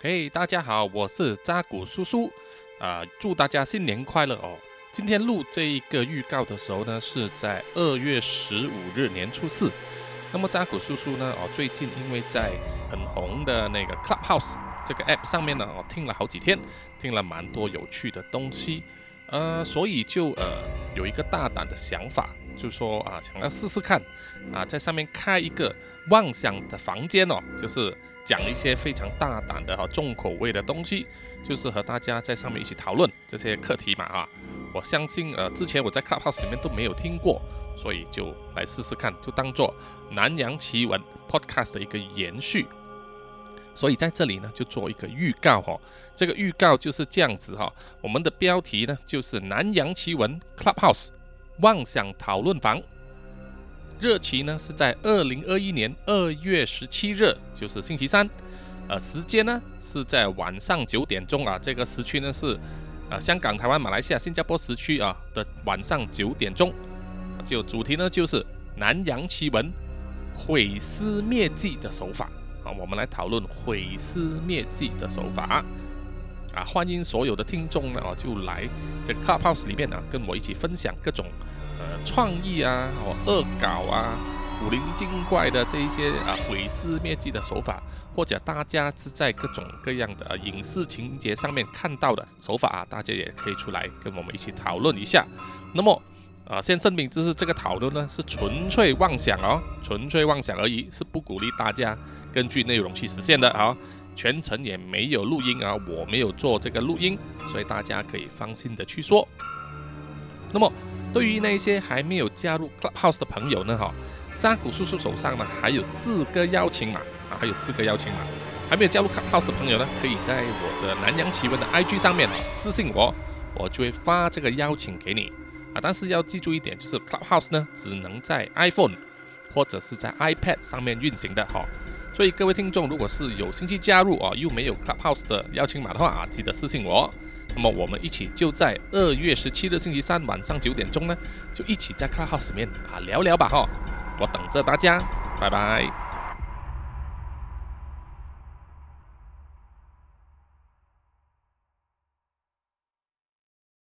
嘿，大家好，我是扎古叔叔，啊，祝大家新年快乐哦！今天录这一个预告的时候呢，是在二月十五日年初四。那么扎古叔叔呢，哦，最近因为在很红的那个 Clubhouse 这个 App 上面呢，哦，听了好几天，听了蛮多有趣的东西，呃，所以就呃有一个大胆的想法，就说啊，想要试试看，啊，在上面开一个妄想的房间哦，就是。讲一些非常大胆的和重口味的东西，就是和大家在上面一起讨论这些课题嘛啊！我相信呃，之前我在 Clubhouse 里面都没有听过，所以就来试试看，就当做南洋奇闻 Podcast 的一个延续。所以在这里呢，就做一个预告哈。这个预告就是这样子哈，我们的标题呢就是南洋奇闻 Clubhouse 妄想讨论房。日期呢是在二零二一年二月十七日，就是星期三。呃，时间呢是在晚上九点钟啊。这个时区呢是呃香港、台湾、马来西亚、新加坡时区啊的晚上九点钟。就主题呢就是南洋奇闻毁尸灭迹的手法啊。我们来讨论毁尸灭迹的手法啊。欢迎所有的听众呢啊就来这个 Clubhouse 里面呢跟我一起分享各种。呃，创意啊，哦，恶搞啊，古灵精怪的这一些啊，毁尸灭迹的手法，或者大家是在各种各样的影视情节上面看到的手法啊，大家也可以出来跟我们一起讨论一下。那么，啊，先声明，就是这个讨论呢是纯粹妄想哦，纯粹妄想而已，是不鼓励大家根据内容去实现的啊。全程也没有录音啊，我没有做这个录音，所以大家可以放心的去说。那么。对于那些还没有加入 Clubhouse 的朋友呢，哈，扎古叔叔手上呢还有四个邀请码啊，还有四个邀请码，还没有加入 Clubhouse 的朋友呢，可以在我的南洋奇闻的 IG 上面私信我，我就会发这个邀请给你啊。但是要记住一点，就是 Clubhouse 呢只能在 iPhone 或者是在 iPad 上面运行的哈。所以各位听众，如果是有兴趣加入啊，又没有 Clubhouse 的邀请码的话啊，记得私信我。那么我们一起就在二月十七日星期三晚上九点钟呢，就一起在 Clubhouse 里面啊聊聊吧哈，我等着大家，拜拜。